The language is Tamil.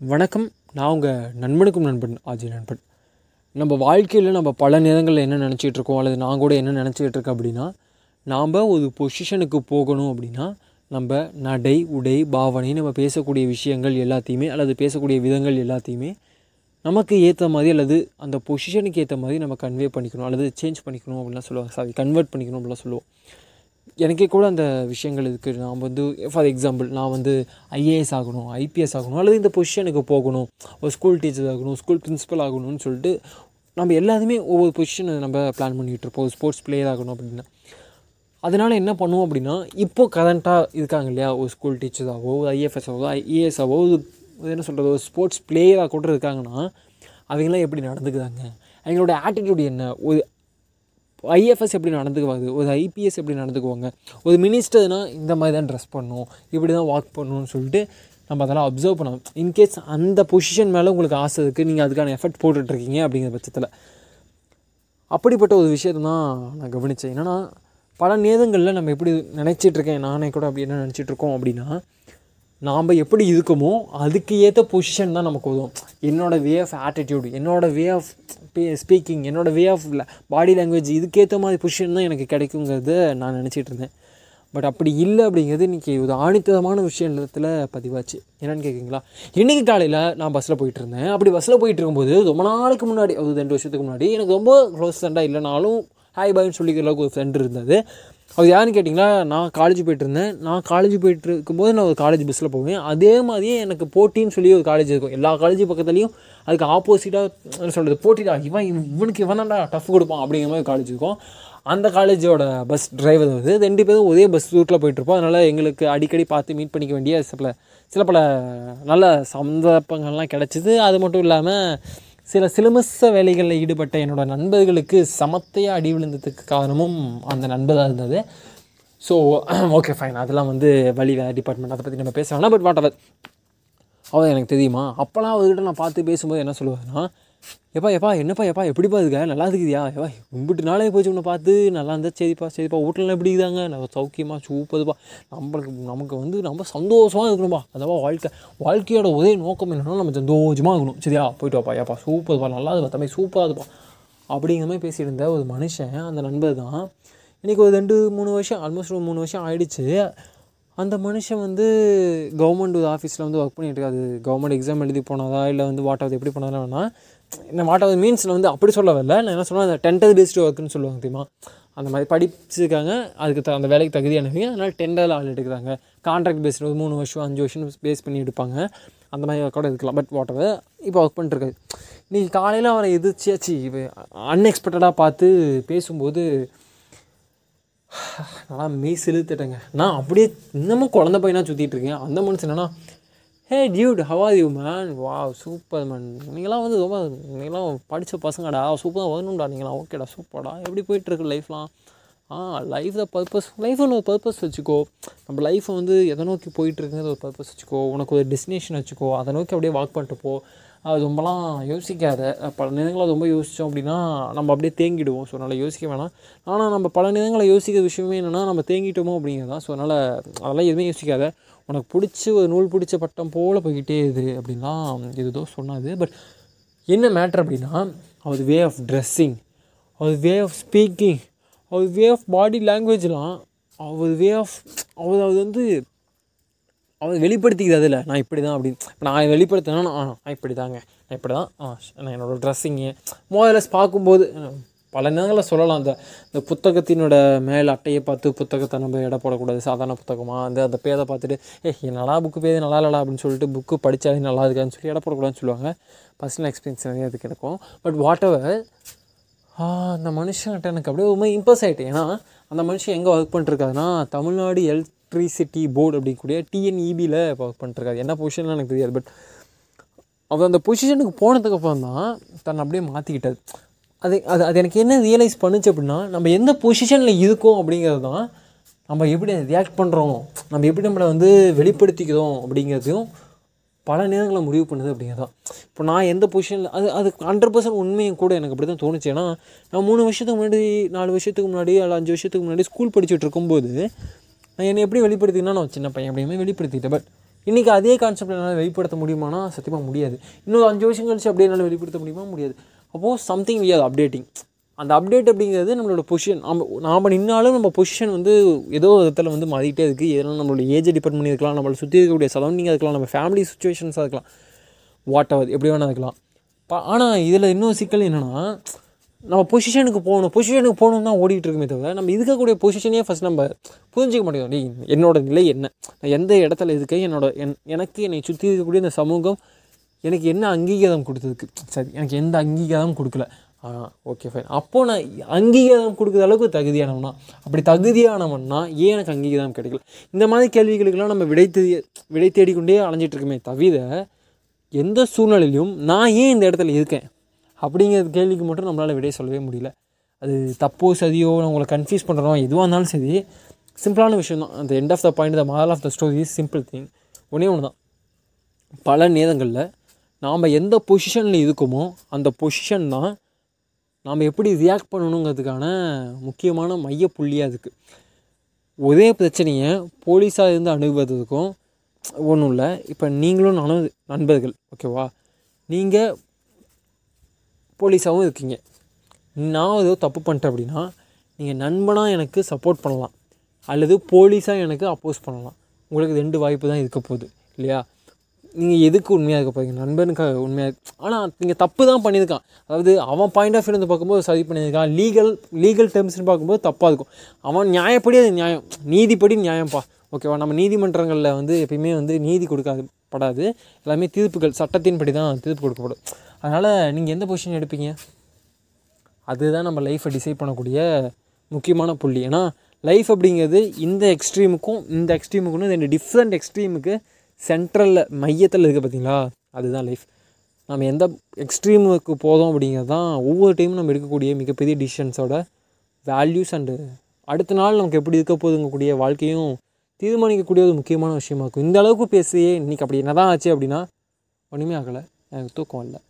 வணக்கம். நான் உங்கள் நண்பனுக்கும் நண்பன் ஆஜி நண்பன். நம்ம வாழ்க்கையில் நம்ம பல நேரங்களில் என்ன நினச்சிக்கிட்டு இருக்கோம் அல்லது நான் கூட என்ன நினச்சிக்கிட்டு இருக்கேன் அப்படின்னா நாம் ஒரு பொசிஷனுக்கு போகணும் அப்படின்னா நம்ம நடை உடை பாவனை நம்ம பேசக்கூடிய விஷயங்கள் எல்லாத்தையுமே அல்லது பேசக்கூடிய விதங்கள் எல்லாத்தையுமே நமக்கு ஏற்ற மாதிரி அல்லது அந்த பொசிஷனுக்கு ஏற்ற மாதிரி நம்ம கன்வே பண்ணிக்கணும் அல்லது சேஞ்ச் பண்ணிக்கணும் அப்படின்லாம் சொல்லுவாங்க. சாரி கன்வெர்ட் பண்ணிக்கணும் அப்படிலாம் சொல்லுவோம். எனக்கே கூட அந்த விஷயங்கள் இருக்குது நான் வந்து ஃபார் எக்ஸாம்பிள் நான் வந்து ஐஏஎஸ் ஆகணும் ஐபிஎஸ் ஆகணும் அல்லது இந்த பொசிஷனுக்கு போகணும் ஒரு ஸ்கூல் டீச்சர் ஆகணும் ஸ்கூல் பிரின்ஸிபல் ஆகணும்னு சொல்லிட்டு நம்ம எல்லாருமே ஒவ்வொரு பொசிஷனை நம்ம பிளான் பண்ணிகிட்டு இருப்போம். ஸ்போர்ட்ஸ் பிளேயர் ஆகணும் அப்படின்னா. அதனால் என்ன பண்ணுவோம் அப்படின்னா இப்போது கரண்ட்டாக இருக்காங்க இல்லையா? ஒரு ஸ்கூல் டீச்சராகவோ ஒரு ஐஎஃப்எஸ் ஆகவோ ஐஏஎஸ் ஆகவோ ஒரு என்ன சொல்கிறது ஒரு ஸ்போர்ட்ஸ் பிளேயராக கூட இருக்காங்கன்னா அவங்களாம் எப்படி நடந்துக்கிறாங்க? அவங்களோட ஆட்டிடியூட் என்ன? ஒரு ஐஎஃப்எஸ் எப்படி நடந்துக்குவாங்க? ஒரு ஐபிஎஸ் எப்படி நடந்துக்குவாங்க? ஒரு மினிஸ்டர்னால் இந்த மாதிரி தான் ட்ரெஸ் பண்ணணும் இப்படி தான் வாக் பண்ணணும்னு சொல்லிட்டு நம்ம அதெல்லாம் அப்சர்வ் பண்ணணும். இன்கேஸ் அந்த பொசிஷன் மேலே உங்களுக்கு ஆசை இருக்குது நீங்கள் அதுக்கான எஃபர்ட் போட்டுட்ருக்கீங்க அப்படிங்கிற பட்சத்தில். அப்படிப்பட்ட ஒரு விஷயத்தை தான் நான் கவனித்தேன் என்னென்னா பல நேரங்களில் நம்ம எப்படி நினச்சிட்ருக்கேன் நானே கூட அப்படி என்ன நினச்சிட்ருக்கோம் அப்படின்னா நாம் எப்படி இருக்கோமோ அதுக்கு ஏற்ற பொசிஷன் தான் நமக்கு உதவும். என்னோடய வே ஆஃப் ஆட்டிடியூட் என்னோடய வே ஆஃப் ஸ்பீக்கிங் என்னோடய வே ஆஃப் பாடி லாங்குவேஜ் இதுக்கேற்ற மாதிரி பொசிஷன் தான் எனக்கு கிடைக்குங்கிறத நான் நினச்சிட்டு இருந்தேன். பட் அப்படி இல்லை அப்படிங்கிறது இன்றைக்கி ஒரு ஆணித்தரமான விஷயத்தில் பதிவாச்சு. என்னென்னு கேட்குங்களா இன்றைக்கி காலையில் நான் பஸ்ஸில் போயிட்டு இருந்தேன். அப்படி பஸ்ஸில் போயிட்டு இருக்கும்போது ரொம்ப நாளுக்கு முன்னாடி ஒரு ரெண்டு வருஷத்துக்கு முன்னாடி எனக்கு ரொம்ப க்ளோஸ் ஃப்ரெண்டாக இல்லைனாலும் ஹாய் பாய்னு சொல்லிக்கிற அளவுக்கு ஒரு ஃப்ரெண்டு இருந்தது. அது யாருன்னு கேட்டிங்களா? நான் காலேஜ் போயிட்டுருந்தேன். நான் காலேஜ் போயிட்டு இருக்கும்போது நான் ஒரு காலேஜ் பஸ்ஸில் போவேன். அதே மாதிரியே எனக்கு போட்டின்னு சொல்லி ஒரு காலேஜ் இருக்கும். எல்லா காலேஜ் பக்கத்துலேயும் அதுக்கு ஆப்போசிட்டாக என்ன சொல்கிறது போட்டிடா இவன் இவனுக்கு இவன் டஃப் கொடுப்பான் அப்படிங்கிற மாதிரி காலேஜ் இருக்கும். அந்த காலேஜோட பஸ் டிரைவர் வந்து ரெண்டு பேரும் ஒரே பஸ் ரூட்டில் போயிட்டுருப்போம். அதனால் எங்களுக்கு அடிக்கடி பார்த்து மீட் பண்ணிக்க வேண்டிய சில சில பல நல்ல சந்தர்ப்பங்கள்லாம் கிடச்சிது. அது மட்டும் இல்லாமல் சில சிலுமச வேலைகளில் ஈடுபட்ட என்னோடய நண்பர்களுக்கு சமத்தையாக அடி விழுந்ததுக்கு காரணமும் அந்த நண்பராக இருந்தது. ஸோ ஓகே ஃபைன் அதெல்லாம் வந்து வழி வேறு டிபார்ட்மெண்ட் அதை பற்றி நம்ம பேச வேணாம் பட் வாட் அவர் அவர் எனக்கு தெரியுமா? அப்போலாம் அவர்கிட்ட நான் பார்த்து பேசும்போது என்ன சொல்லுவேன்னா எப்பா எப்பா என்னப்பா எப்பா எப்படிப்பா இருக்க? நல்லா இருக்குதியா? எப்பா கும்பிட்டு நாளே போச்சு உன்னை பார்த்து. நல்லா இருந்தால் சரிப்பா சரிப்பா. வீட்டிலலாம் எப்படி இருக்காங்க நம்ம சௌக்கியமாக சூப்பதுப்பா நம்மளுக்கு நமக்கு வந்து நம்ம சந்தோஷமாக இருக்கணும்ப்பா அதாவா வாழ்க்கை. வாழ்க்கையோட ஒரே நோக்கம் என்னன்னா நம்ம சந்தோஷமாக இருக்கணும். சரியா? போயிட்டு வாப்பா ஏப்பா. சூப்பர்ப்பா நல்லா இருப்பா தம்பி. சூப்பராக இருப்பா. அப்படிங்கிற மாதிரி பேசியிருந்த இருந்த ஒரு மனுஷன் அந்த நண்பர் தான். இன்றைக்கி ஒரு ரெண்டு மூணு வருஷம் ஆல்மோஸ்ட் ஒரு மூணு வருஷம் ஆயிடுச்சு. அந்த மனுஷன் வந்து கவர்மெண்ட் ஆஃபீஸில் வந்து ஒர்க் பண்ணிட்டு இருக்காது. கவர்மெண்ட் எக்ஸாம் எழுதி போனதா இல்லை வந்து வாட் ஆகுது எப்படி போனதா வேணா இந்த வாட் ஆகுது மீன்ஸில் வந்து அப்படி சொல்ல வரல. நான் என்ன சொல்லுவேன் அந்த டென்டர் பேஸ்டு ஒர்க்குன்னு சொல்லுவாங்க தெரியுமா? அந்த மாதிரி படிச்சிருக்காங்க. அதுக்கு த அந்த வேலைக்கு தகுதியானவங்க அதனால் டெண்டரில் ஆள் எடுக்கிறாங்க. கான்ட்ராக்ட் பேஸ்டு ஒரு மூணு வருஷம் அஞ்சு வருஷம் பேஸ் பண்ணி எடுப்பாங்க. அந்த மாதிரி ஒர்க் கூட இருக்கலாம் பட் வாட் எவர் இப்போ ஒர்க் பண்ணிட்டுருக்காரு இன்றைக்கி காலையில் அவரை எதிர்ச்சியாச்சு அன்எக்ஸ்பெக்டடாக பார்த்து பேசும்போது நல்லா மெய் செலுத்துட்டேங்க நான் அப்படியே இன்னமும் குழந்த பையனாக சுற்றிட்டு இருக்கேன். அந்த மனுஷன் என்னன்னா hey dude how are you man வா சூப்பர் மேன் நீங்களாம் வந்து ரொம்ப நீங்களாம் படித்த பசங்கடா. சூப்பராக வரணும்டா. நீங்களாம் ஓகேடா சூப்பர்டா எப்படி போயிட்டுருக்கு லைஃப்லாம் ஆ லைஃப் த பர்பஸ் லைஃப்பில் ஒரு பர்பஸ் வச்சுக்கோ. நம்ம லைஃப்பை வந்து எதை நோக்கி போயிட்டுருக்குங்கிறது ஒரு பர்பஸ் வச்சுக்கோ. உனக்கு ஒரு டெஸ்டினேஷன் வச்சுக்கோ. அதை நோக்கி அப்படியே வாக் பண்ணிட்டு போ. அது ரொம்பலாம் யோசிக்காத. பல நேரங்களை ரொம்ப யோசித்தோம் அப்படின்னா நம்ம அப்படியே தேங்கிடுவோம். ஸோ அதனால் யோசிக்க வேணாம். ஆனால் நம்ம பல நேரங்களை யோசிக்கிற விஷயமே என்னென்னா நம்ம தேங்கிட்டோமோ அப்படிங்கிறது தான். ஸோ அதனால் அதெல்லாம் எதுவுமே யோசிக்காத. உனக்கு பிடிச்ச ஒரு நூல் பிடிச்ச பட்டம் போல் போய்கிட்டே இது அப்படின்லாம் இதுதோ சொன்னாது. பட் என்ன மேட்ரு அப்படின்னா our way of dressing our way of speaking our way of body லாங்குவேஜ்லாம் our way of அவர் அது வந்து அவன் வெளிப்படுத்திக்கிறது அதில். நான் இப்படி தான் அப்படின்னு. நான் வெளிப்படுத்தினா ஆ நான் இப்படி தாங்க. நான் இப்படி தான் நான் என்னோடய ட்ரெஸ்ஸிங்கு மோதலஸ் பார்க்கும்போது பல நேரங்களில் சொல்லலாம். அந்த இந்த புத்தகத்தினோட மேல் அட்டையை பார்த்து புத்தகத்தை நம்ம எடை போடக்கூடாது. சாதாரண புத்தகமாக அந்த அந்த பேதை பார்த்துட்டு ஏ நல்லா புக்கு பேது நல்லா இல்லடா அப்படின்னு சொல்லிட்டு புக்கு படித்தாலே நல்லா இருக்கான்னு சொல்லி எடை போடக்கூடாதுன்னு சொல்லுவாங்க. பர்சனல் எக்ஸ்பீரியன்ஸ் நிறைய அது கிடைக்கும் பட் வாட் எவர் அந்த மனுஷன்கிட்ட எனக்கு அப்படியே ரொம்ப இம்ப்ரெஸ் ஆகிட்டேன் ஏன்னா அந்த மனுஷன் எங்கே ஒர்க் பண்ணிட்டுருக்காருன்னா தமிழ்நாடு எலக்ட்ரிசிட்டி போர்டு அப்படிங்கக்கூடிய டிஎன்இபியில் இப்போ ஒர்க் பண்ணிட்டுருக்காரு. என்ன பொசிஷன்லாம் எனக்கு தெரியாது பட் அவர் அந்த பொசிஷனுக்கு போனதுக்கப்புறம் தான் தன்னை அப்படியே மாற்றிக்கிட்டார் அது அது அது எனக்கு என்ன ரியலைஸ் பண்ணுச்சு அப்படின்னா நம்ம எந்த பொசிஷனில் இருக்கோம் அப்படிங்கிறது தான் நம்ம எப்படி ரியாக்ட் பண்ணுறோம் நம்ம எப்படி நம்மளை வந்து வெளிப்படுத்திக்கிறோம் அப்படிங்கிறதையும் பல நேரங்களில் முடிவு பண்ணுது அப்படிங்கிறது தான். இப்போ நான் எந்த பொசிஷனில் அது அது ஹண்ட்ரட் பர்சன்ட் உண்மையும் கூட எனக்கு அப்படி தான் தோணுச்சு. ஏன்னா நான் மூணு வருஷத்துக்கு முன்னாடி நாலு வருஷத்துக்கு முன்னாடி அல்ல அஞ்சு வருஷத்துக்கு முன்னாடி ஸ்கூல் படிச்சுட்டு இருக்கும்போது என்னை எப்படி வெளிப்படுத்தினா நான் சின்ன பையன் அப்படின்னு வெளிப்படுத்திட்டேன். பட் இன்றைக்கி அதே கான்செப்ட் என்னால் வெளிப்படுத்த முடியுமானா சத்தியமாக முடியாது. இன்னொரு அஞ்சு வருஷம் கழிச்சு அப்படியே என்னால் வெளிப்படுத்த முடியுமா? முடியாது. அப்போது சம்திங் வி ஆர் அப்டேட்டிங் அந்த அப்டேட் அப்படிங்கிறது நம்மளோட பொசிஷன் நம்ம நாம் நின்னாலும் நம்ம பொசிஷன் வந்து ஏதோ விதத்தில் வந்து மாறிக்கிட்டே இருக்குது ஏன்னா நம்மளோட ஏஜை டிபெண்ட் பண்ணி இருக்கலாம் நம்மளை சுற்றி இருக்கக்கூடிய சரௌண்டிங்காக இருக்கலாம் நம்ம ஃபேமிலி சுச்சுவேஷன்ஸாக இருக்கலாம். வாட் எவர் எப்படி வேணால் இருக்கலாம். ஆனால் இதில் இன்னொரு சிக்கல் என்னென்னா நம்ம பொசிஷனுக்கு போகணும் பொசிஷனுக்கு போகணும் தான் ஓடிட்டு இருக்குமே தவிர நம்ம இருக்கக்கூடிய பொசிஷனே ஃபஸ்ட் நம்ம புரிஞ்சிக்க மாட்டேங்கிறோம் டேய் என்னோட நிலை என்ன? நான் எந்த இடத்துல இருக்கேன்? என்னோட என் எனக்கு என்னை சுற்றி இருக்கக்கூடிய இந்த சமூகம் எனக்கு என்ன அங்கீகாரம் கொடுத்ததுக்கு? சரி எனக்கு எந்த அங்கீகாரம் கொடுக்கல. ஆ ஓகே ஃபைன் அப்போது நான் அங்கீகாரம் கொடுக்குற அளவுக்கு தகுதியானவனா? அப்படி தகுதியானவன்னா ஏன் எனக்கு அங்கீகாரம் கிடைக்கல? இந்த மாதிரி கேள்விகளுக்கெல்லாம் நம்ம விடை தெரிய விடை தேடிக்கொண்டே அலைஞ்சிட்ருக்குமே தவிர எந்த சூழ்நிலையிலும் நான் ஏன் இந்த இடத்துல இருக்கேன்? அப்படிங்கிற கேள்விக்கு மட்டும் நம்மளால் விடை சொல்லவே முடியல. அது தப்போ சதியோ உங்களை கன்ஃபியூஸ் பண்ணுறோம் எதுவாக இருந்தாலும் சரி சிம்பிளான விஷயம் தான். அந்த end of the point the moral of the story simple thing ஒன்றே ஒன்று தான் பல நேரங்களில் நாம் எந்த பொசிஷனில் இருக்கோமோ அந்த பொசிஷன் தான் நாம் எப்படி ரியாக்ட் பண்ணணுங்கிறதுக்கான முக்கியமான மையப்புள்ளியாக இருக்குது ஒரே பிரச்சனையை போலீஸாக இருந்து அணுகுவதற்கும் ஒன்றும் இல்லை. இப்போ நீங்களும் நானும் நண்பர்கள் ஓகேவா நீங்கள் போலீஸாகவும் இருக்கீங்க. நான் ஏதோ தப்பு பண்ணிட்டேன் அப்படின்னா நீங்கள் நண்பனாக எனக்கு சப்போர்ட் பண்ணலாம். அல்லது போலீஸாக எனக்கு அப்போஸ் பண்ணலாம். உங்களுக்கு ரெண்டு வாய்ப்பு தான் இருக்க போகுது இல்லையா? நீங்கள் எதுக்கு உண்மையாக இருக்க போகிறீங்க நண்பனுக்காக உண்மையாக ஆனால் நீங்கள் தப்பு தான் பண்ணியிருக்கான். அதாவது அவன் பாயிண்ட் ஆஃப் வியூலேருந்து பார்க்கும்போது சரி பண்ணியிருக்கான். லீகல் லீகல் டேர்ம்ஸ்னு பார்க்கும்போது தப்பாக இருக்கும். அவன் நியாயப்படி அது நியாயம். நீதிப்படி நியாயம்ப்பா ஓகேவா? நம்ம நீதிமன்றங்களில் வந்து எப்பயுமே வந்து நீதி கொடுக்காது படாது எல்லாமே தீர்ப்புகள் சட்டத்தின்படி தான் தீர்ப்பு கொடுக்கப்படும். அதனால் நீங்கள் எந்த பொசிஷன் எடுப்பீங்க? அதுதான் நம்ம லைஃப்பை டிசைட் பண்ணக்கூடிய முக்கியமான புள்ளி. ஏன்னா லைஃப் அப்படிங்கிறது இந்த எக்ஸ்ட்ரீமுக்கும் இந்த எக்ஸ்ட்ரீமுக்கும் ரெண்டு டிஃப்ரெண்ட் எக்ஸ்ட்ரீமுக்கு சென்ட்ரலில் மையத்தில் இருக்குது பார்த்தீங்களா அதுதான் லைஃப் நம்ம எந்த எக்ஸ்ட்ரீமுக்கு போதும் அப்படிங்கிறது தான் ஒவ்வொரு டைமும் நம்ம எடுக்கக்கூடிய மிகப்பெரிய டிசிஷன்ஸோட வேல்யூஸ் அண்டு அடுத்த நாள் நமக்கு எப்படி இருக்க போதுங்கக்கூடிய வாழ்க்கையும் தீர்மானிக்கக்கூடிய ஒரு முக்கியமான விஷயமா இருக்கும். இந்த அளவுக்கு பேசியே இன்றைக்கி அப்படி என்ன தான் ஆச்சு அப்படின்னா ஒன்றுமே ஆகலை. எனக்கு தூக்கம் இல்லை